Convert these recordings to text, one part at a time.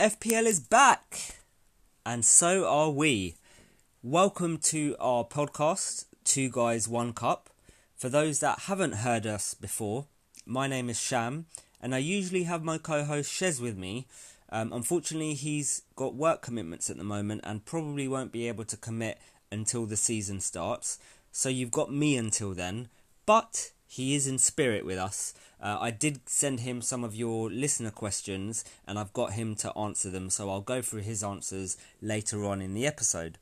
FPL is back, and so are we. Welcome to our podcast, Two Guys, One Cup. For those that haven't heard us before, my name is Sham, and I usually have my co host Shez with me. Um, unfortunately, he's got work commitments at the moment and probably won't be able to commit until the season starts. So you've got me until then, but he is in spirit with us. Uh, I did send him some of your listener questions and I've got him to answer them, so I'll go through his answers later on in the episode.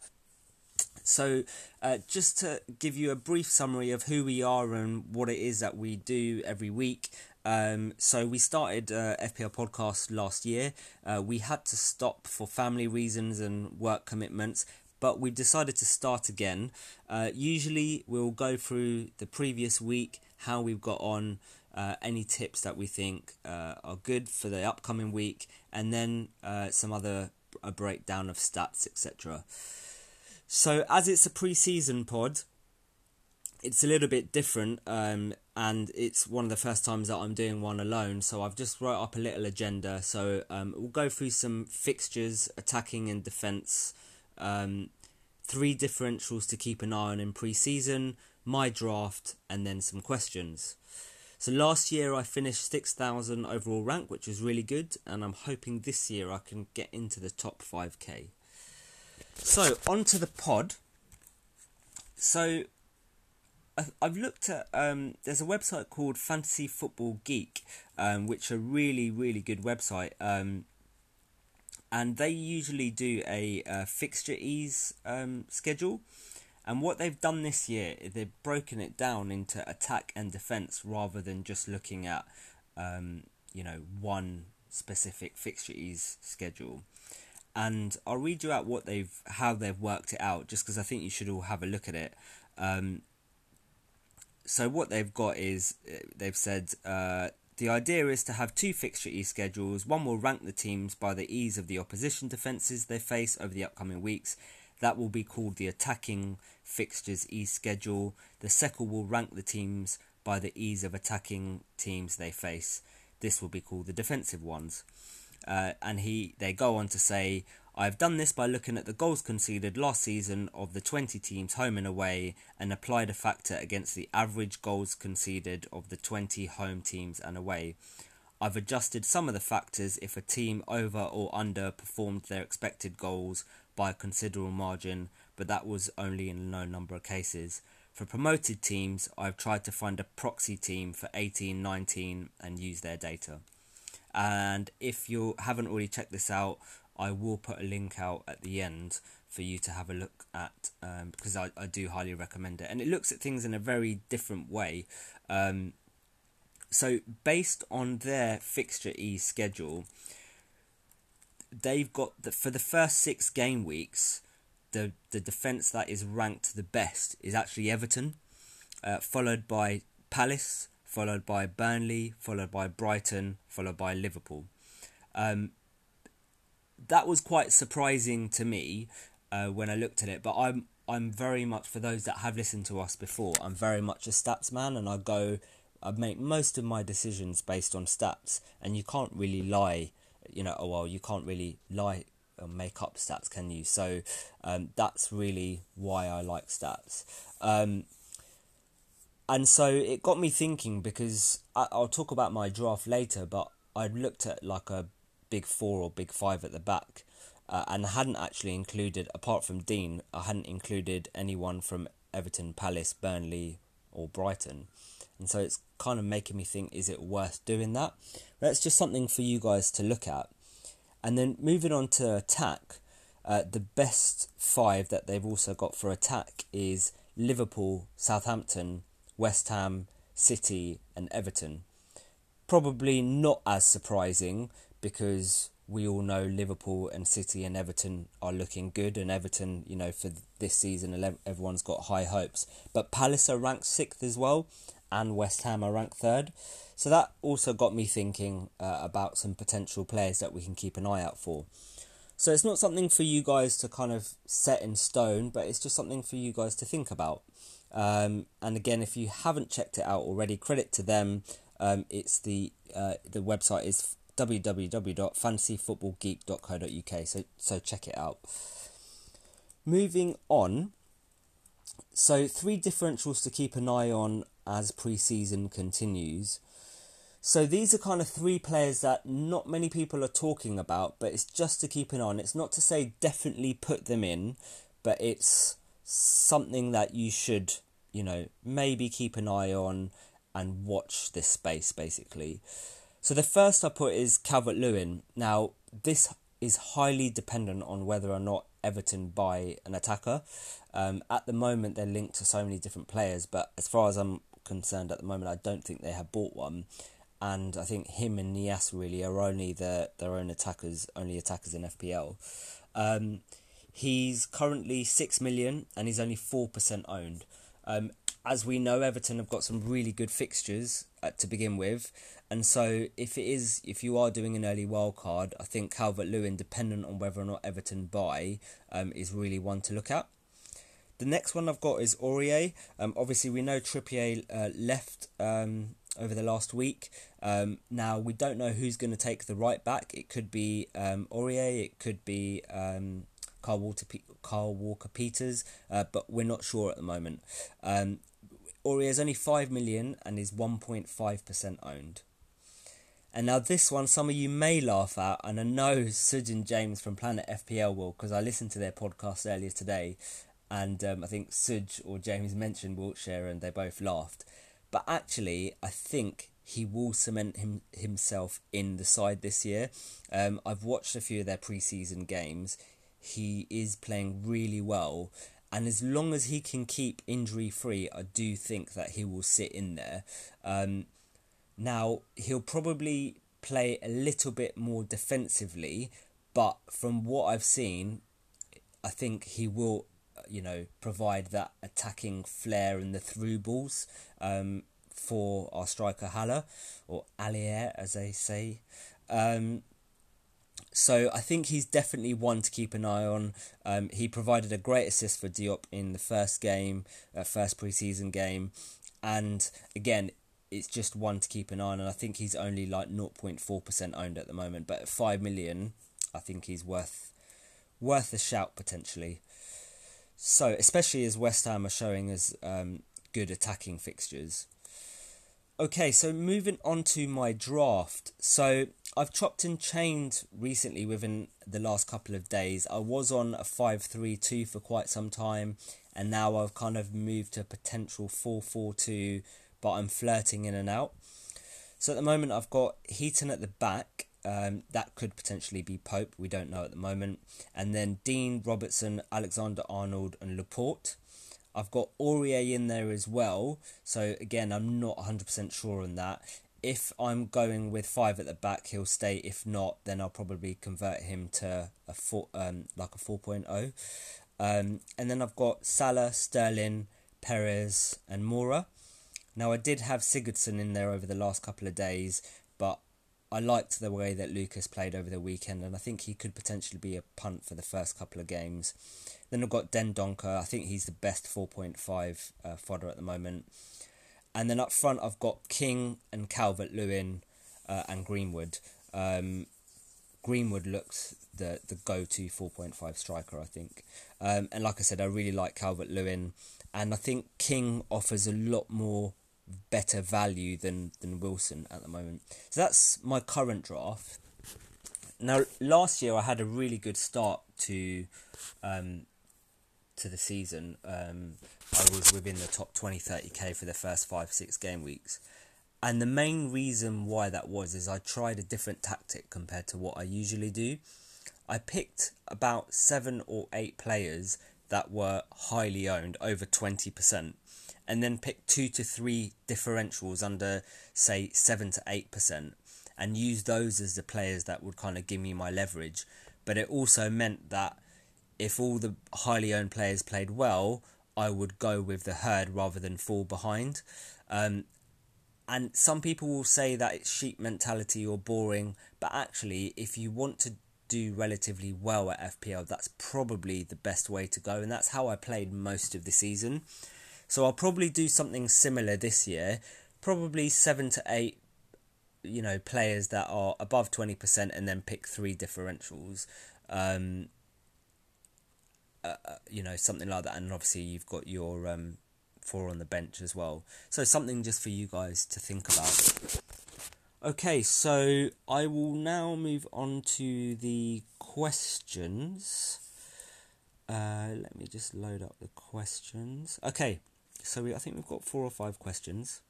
So, uh, just to give you a brief summary of who we are and what it is that we do every week. Um, so, we started uh, FPL podcast last year. Uh, we had to stop for family reasons and work commitments, but we decided to start again. Uh, usually, we'll go through the previous week, how we've got on, uh, any tips that we think uh, are good for the upcoming week, and then uh, some other a breakdown of stats, etc. So, as it's a pre-season pod, it's a little bit different, um, and it's one of the first times that I'm doing one alone. So I've just wrote up a little agenda. So um, we'll go through some fixtures, attacking and defence, um, three differentials to keep an eye on in pre-season, my draft, and then some questions. So last year I finished 6,000 overall rank, which was really good, and I'm hoping this year I can get into the top 5k. So, on to the pod. So, I've looked at, um, there's a website called Fantasy Football Geek, um, which are really, really good website. Um, and they usually do a, a fixture ease um, schedule. And what they've done this year they've broken it down into attack and defense rather than just looking at, um, you know, one specific fixture ease schedule. And I'll read you out what they've how they've worked it out, just because I think you should all have a look at it. Um, so what they've got is uh, they've said uh, the idea is to have two fixture ease schedules. One will rank the teams by the ease of the opposition defences they face over the upcoming weeks. That will be called the attacking fixtures e schedule. The second will rank the teams by the ease of attacking teams they face. This will be called the defensive ones. Uh, and he they go on to say, I've done this by looking at the goals conceded last season of the 20 teams home and away and applied a factor against the average goals conceded of the 20 home teams and away. I've adjusted some of the factors if a team over or under performed their expected goals by a considerable margin but that was only in a no number of cases. For promoted teams, I've tried to find a proxy team for 18 19 and use their data. And if you haven't already checked this out, I will put a link out at the end for you to have a look at um, because I, I do highly recommend it. And it looks at things in a very different way. Um, so, based on their fixture E schedule, they've got the, for the first six game weeks, the the defense that is ranked the best is actually Everton, uh, followed by Palace, followed by Burnley, followed by Brighton, followed by Liverpool. Um, that was quite surprising to me uh, when I looked at it, but I'm I'm very much for those that have listened to us before. I'm very much a stats man, and I go. I make most of my decisions based on stats, and you can't really lie. You know, oh well, you can't really lie or make up stats, can you? So um, that's really why I like stats. Um, and so it got me thinking because I, I'll talk about my draft later, but I looked at like a big four or big five at the back. Uh, and hadn't actually included, apart from Digne, I hadn't included anyone from Everton, Palace, Burnley, or Brighton. And so it's kind of making me think is it worth doing that? That's just something for you guys to look at. And then moving on to attack, uh, the best five that they've also got for attack is Liverpool, Southampton, West Ham, City, and Everton. Probably not as surprising because we all know Liverpool and City and Everton are looking good, and Everton, you know, for this season, everyone's got high hopes. But Palace are ranked sixth as well, and West Ham are ranked third. So that also got me thinking uh, about some potential players that we can keep an eye out for. So it's not something for you guys to kind of set in stone, but it's just something for you guys to think about. Um, and again, if you haven't checked it out already, credit to them. Um, it's the uh, the website is www.fantasyfootballgeek.co.uk. So so check it out. Moving on. So three differentials to keep an eye on as pre-season continues. So these are kind of three players that not many people are talking about, but it's just to keep an eye on. It's not to say definitely put them in, but it's something that you should, you know, maybe keep an eye on and watch this space basically. So the first I put is Calvert Lewin. Now this is highly dependent on whether or not Everton buy an attacker. Um, at the moment, they're linked to so many different players, but as far as I'm concerned at the moment, I don't think they have bought one and I think him and Niasse really are only their their own attackers, only attackers in FPL. Um, he's currently six million, and he's only four percent owned. Um, as we know, Everton have got some really good fixtures uh, to begin with, and so if it is, if you are doing an early wild card, I think Calvert Lewin, dependent on whether or not Everton buy, um, is really one to look at. The next one I've got is Aurier. Um, obviously, we know Trippier uh, left um, over the last week. Um, now we don't know who's going to take the right back. It could be um, Aurier, it could be um, Carl Walker, Carl Walker Peters, uh, but we're not sure at the moment. Um, Aurier is only five million and is one point five percent owned. And now this one, some of you may laugh at, and I know Suj and James from Planet FPL will, because I listened to their podcast earlier today, and um, I think Suj or James mentioned Wilshere, and they both laughed. But actually, I think he will cement him, himself in the side this year. Um, I've watched a few of their preseason games. He is playing really well, and as long as he can keep injury free, I do think that he will sit in there. Um, now he'll probably play a little bit more defensively, but from what I've seen, I think he will you know, provide that attacking flair and the through balls um, for our striker Haller or Alier, as they say. Um, so I think he's definitely one to keep an eye on. Um, he provided a great assist for Diop in the first game, uh, first preseason game, and again, it's just one to keep an eye on. And I think he's only like 0.4% owned at the moment, but at five million, I think he's worth worth a shout potentially. So, especially as West Ham are showing as um, good attacking fixtures. Okay, so moving on to my draft. So, I've chopped and chained recently within the last couple of days. I was on a 5 3 2 for quite some time, and now I've kind of moved to a potential 4 4 2, but I'm flirting in and out. So, at the moment, I've got Heaton at the back, um, that could potentially be Pope. We don't know at the moment. And then Digne Robertson, Alexander Arnold, and Laporte. I've got Aurier in there as well. So again, I'm not 100% sure on that. If I'm going with five at the back, he'll stay. If not, then I'll probably convert him to a four, um, like a 4.0. Um, and then I've got Salah, Sterling, Perez, and Moura. Now I did have Sigurdsson in there over the last couple of days, but I liked the way that Lucas played over the weekend, and I think he could potentially be a punt for the first couple of games. Then I've got Dendoncker. I think he's the best 4.5 uh, fodder at the moment. And then up front, I've got King and Calvert Lewin uh, and Greenwood. Um, Greenwood looks the, the go to 4.5 striker, I think. Um, and like I said, I really like Calvert Lewin. And I think King offers a lot more better value than than Wilson at the moment. So that's my current draft. Now, last year I had a really good start to um, to the season. Um, I was within the top 20 30k for the first five six game weeks. And the main reason why that was is I tried a different tactic compared to what I usually do. I picked about seven or eight players that were highly owned, over 20% and then pick two to three differentials under, say, seven to eight percent, and use those as the players that would kind of give me my leverage. But it also meant that if all the highly owned players played well, I would go with the herd rather than fall behind. Um, and some people will say that it's sheep mentality or boring, but actually, if you want to do relatively well at FPL, that's probably the best way to go, and that's how I played most of the season. So I'll probably do something similar this year. Probably seven to eight you know players that are above twenty percent and then pick three differentials. Um, uh, uh, you know something like that, and obviously you've got your um, four on the bench as well. So something just for you guys to think about. Okay, so I will now move on to the questions. Uh, let me just load up the questions. Okay, so we, I think we've got four or five questions.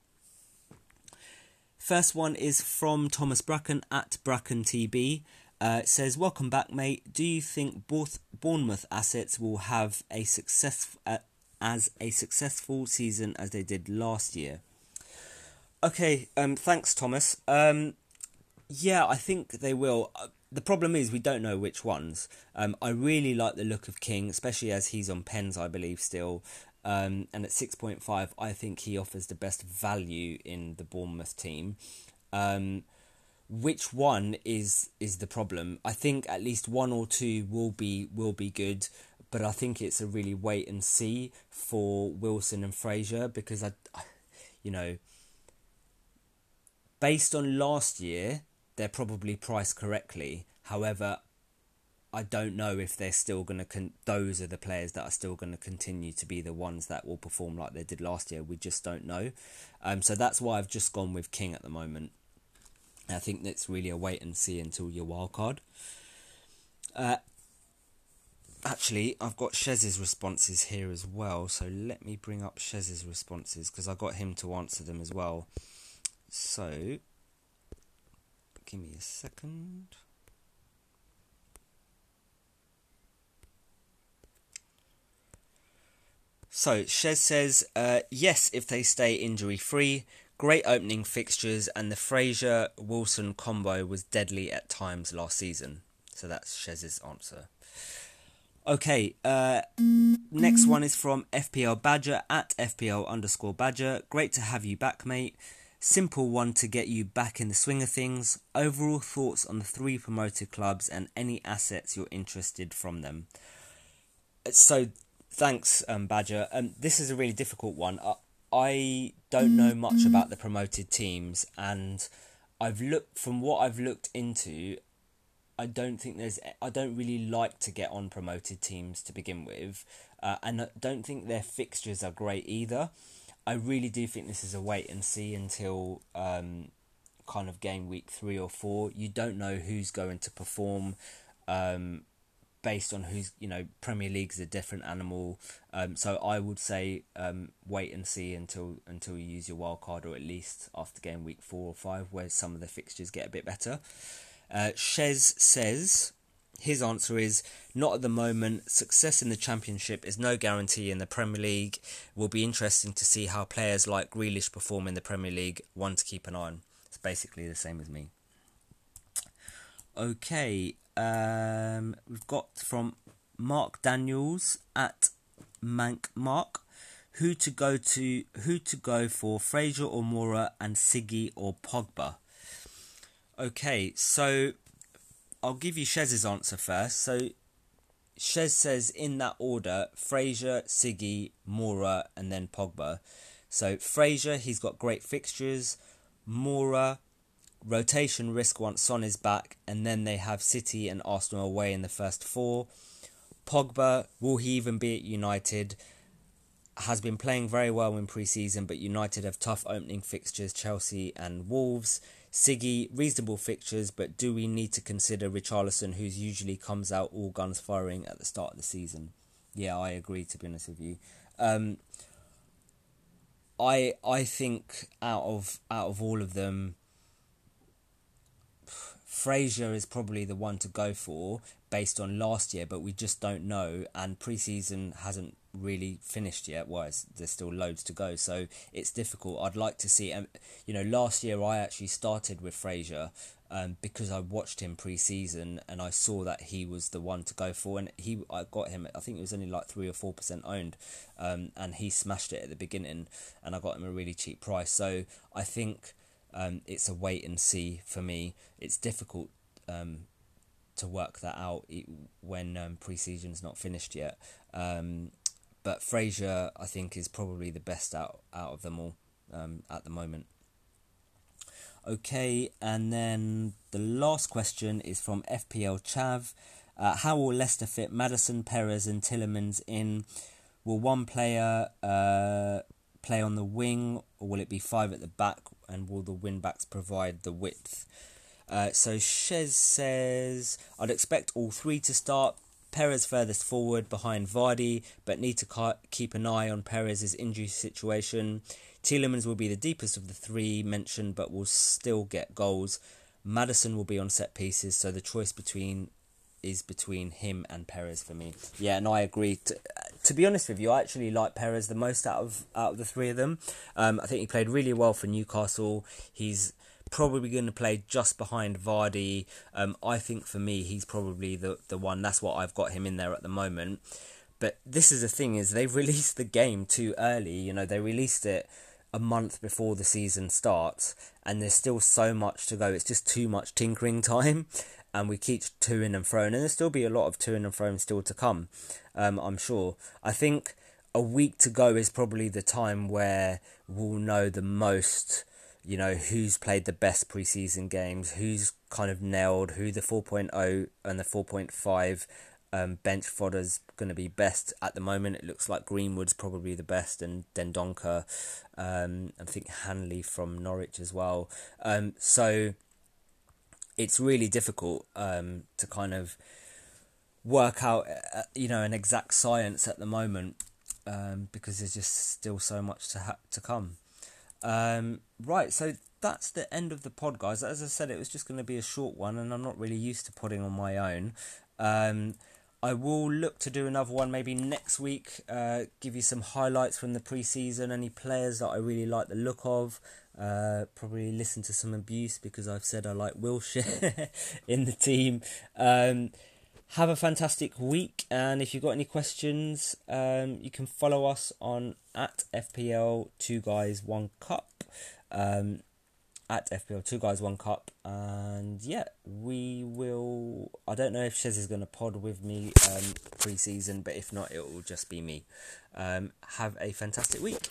First one is from Thomas Bracken at Bracken TB. Uh, it says, "Welcome back, mate. Do you think both Bournemouth assets will have a success uh, as a successful season as they did last year?" Okay, um, thanks, Thomas. Um, yeah, I think they will. Uh, the problem is we don't know which ones. Um, I really like the look of King, especially as he's on pens, I believe, still. Um, and at 6.5, I think he offers the best value in the Bournemouth team. Um, which one is is the problem? I think at least one or two will be will be good, but I think it's a really wait and see for Wilson and Fraser because I, you know, based on last year, they're probably priced correctly. However, I don't know if they're still going to. Con- those are the players that are still going to continue to be the ones that will perform like they did last year. We just don't know. Um, so that's why I've just gone with King at the moment. I think that's really a wait and see until your wild card. Uh, actually, I've got Shez's responses here as well. So let me bring up Shez's responses because I got him to answer them as well. So, give me a second. So, Shez says, uh, yes, if they stay injury free. Great opening fixtures, and the Fraser Wilson combo was deadly at times last season. So, that's Shez's answer. Okay, uh, next one is from FPL Badger at FPL underscore Badger. Great to have you back, mate. Simple one to get you back in the swing of things. Overall thoughts on the three promoted clubs and any assets you're interested from them. So, thanks, um, Badger. Um, this is a really difficult one. I, I don't know much about the promoted teams, and I've looked from what I've looked into. I don't think there's. I don't really like to get on promoted teams to begin with, uh, and I don't think their fixtures are great either. I really do think this is a wait and see until um, kind of game week three or four. You don't know who's going to perform um, based on who's you know Premier League's a different animal. Um, so I would say um, wait and see until until you use your wild card or at least after game week four or five, where some of the fixtures get a bit better. Uh, Shez says his answer is not at the moment. Success in the Championship is no guarantee in the Premier League. It will be interesting to see how players like Grealish perform in the Premier League. One to keep an eye on. It's basically the same as me. Okay, um, we've got from Mark Daniels at Mank Mark. Who to go to? Who to go for? Fraser or Moura and Siggy or Pogba? Okay, so I'll give you Shez's answer first. So Shez says in that order: Fraser, Siggy, Moura, and then Pogba. So Fraser, he's got great fixtures. Moura, rotation risk once Son is back, and then they have City and Arsenal away in the first four. Pogba, will he even be at United? Has been playing very well in pre-season, but United have tough opening fixtures: Chelsea and Wolves. Siggy, reasonable fixtures, but do we need to consider Richarlison, who's usually comes out all guns firing at the start of the season? Yeah, I agree. To be honest with you, um, I I think out of out of all of them, Fraser is probably the one to go for based on last year, but we just don't know, and preseason hasn't really finished yet. Well, there's still loads to go, so it's difficult. I'd like to see, um, you know, last year I actually started with Fraser um, because I watched him pre-season and I saw that he was the one to go for, and he I got him. I think it was only like three or four percent owned, um, and he smashed it at the beginning, and I got him a really cheap price. So I think um, it's a wait and see for me. It's difficult um, to work that out when um, pre-season's not finished yet. Um, but Fraser, I think, is probably the best out out of them all um, at the moment. Okay, and then the last question is from FPL Chav. Uh, how will Leicester fit Maddison, Perez, and Tielemans in? Will one player uh, play on the wing, or will it be five at the back? And will the wing backs provide the width? Uh, so Shez says, I'd expect all three to start. Perez furthest forward behind Vardy, but need to keep an eye on Perez's injury situation. Tielemans will be the deepest of the three mentioned, but will still get goals. Maddison will be on set pieces, so the choice between is between him and Perez for me. Yeah, and I agree. To, to be honest with you, I actually like Perez the most out of out of the three of them. Um, I think he played really well for Newcastle. He's probably going to play just behind Vardy. Um, I think for me, he's probably the the one. That's what I've got him in there at the moment. But this is the thing: is they've released the game too early. You know, they released it a month before the season starts, and there's still so much to go. It's just too much tinkering time and we keep toing and froing, and there'll still be a lot of toing and froing still to come. Um, I'm sure. I think a week to go is probably the time where we'll know the most. You know who's played the best preseason games, who's kind of nailed, who the 4.0 and the 4.5 um, bench fodder's going to be best at the moment. It looks like Greenwood's probably the best, and Dendoncker, um, I think Hanley from Norwich as well. Um, so it's really difficult um, to kind of work out, uh, you know, an exact science at the moment um, because there's just still so much to ha- to come. Um, right, so that's the end of the pod, guys. As I said, it was just going to be a short one, and I'm not really used to putting on my own. I will look to do another one maybe next week. Uh, give you some highlights from the preseason, any players that I really like the look of. Uh, probably listen to some abuse because I've said I like Wilshere in the team. Um, have a fantastic week, and if you've got any questions, um, you can follow us on at FPL Two Guys One Cup. Um, at FPL Two Guys One Cup, and yeah, we will. I don't know if Shez is going to pod with me um, pre-season, but if not, it will just be me. Um, have a fantastic week.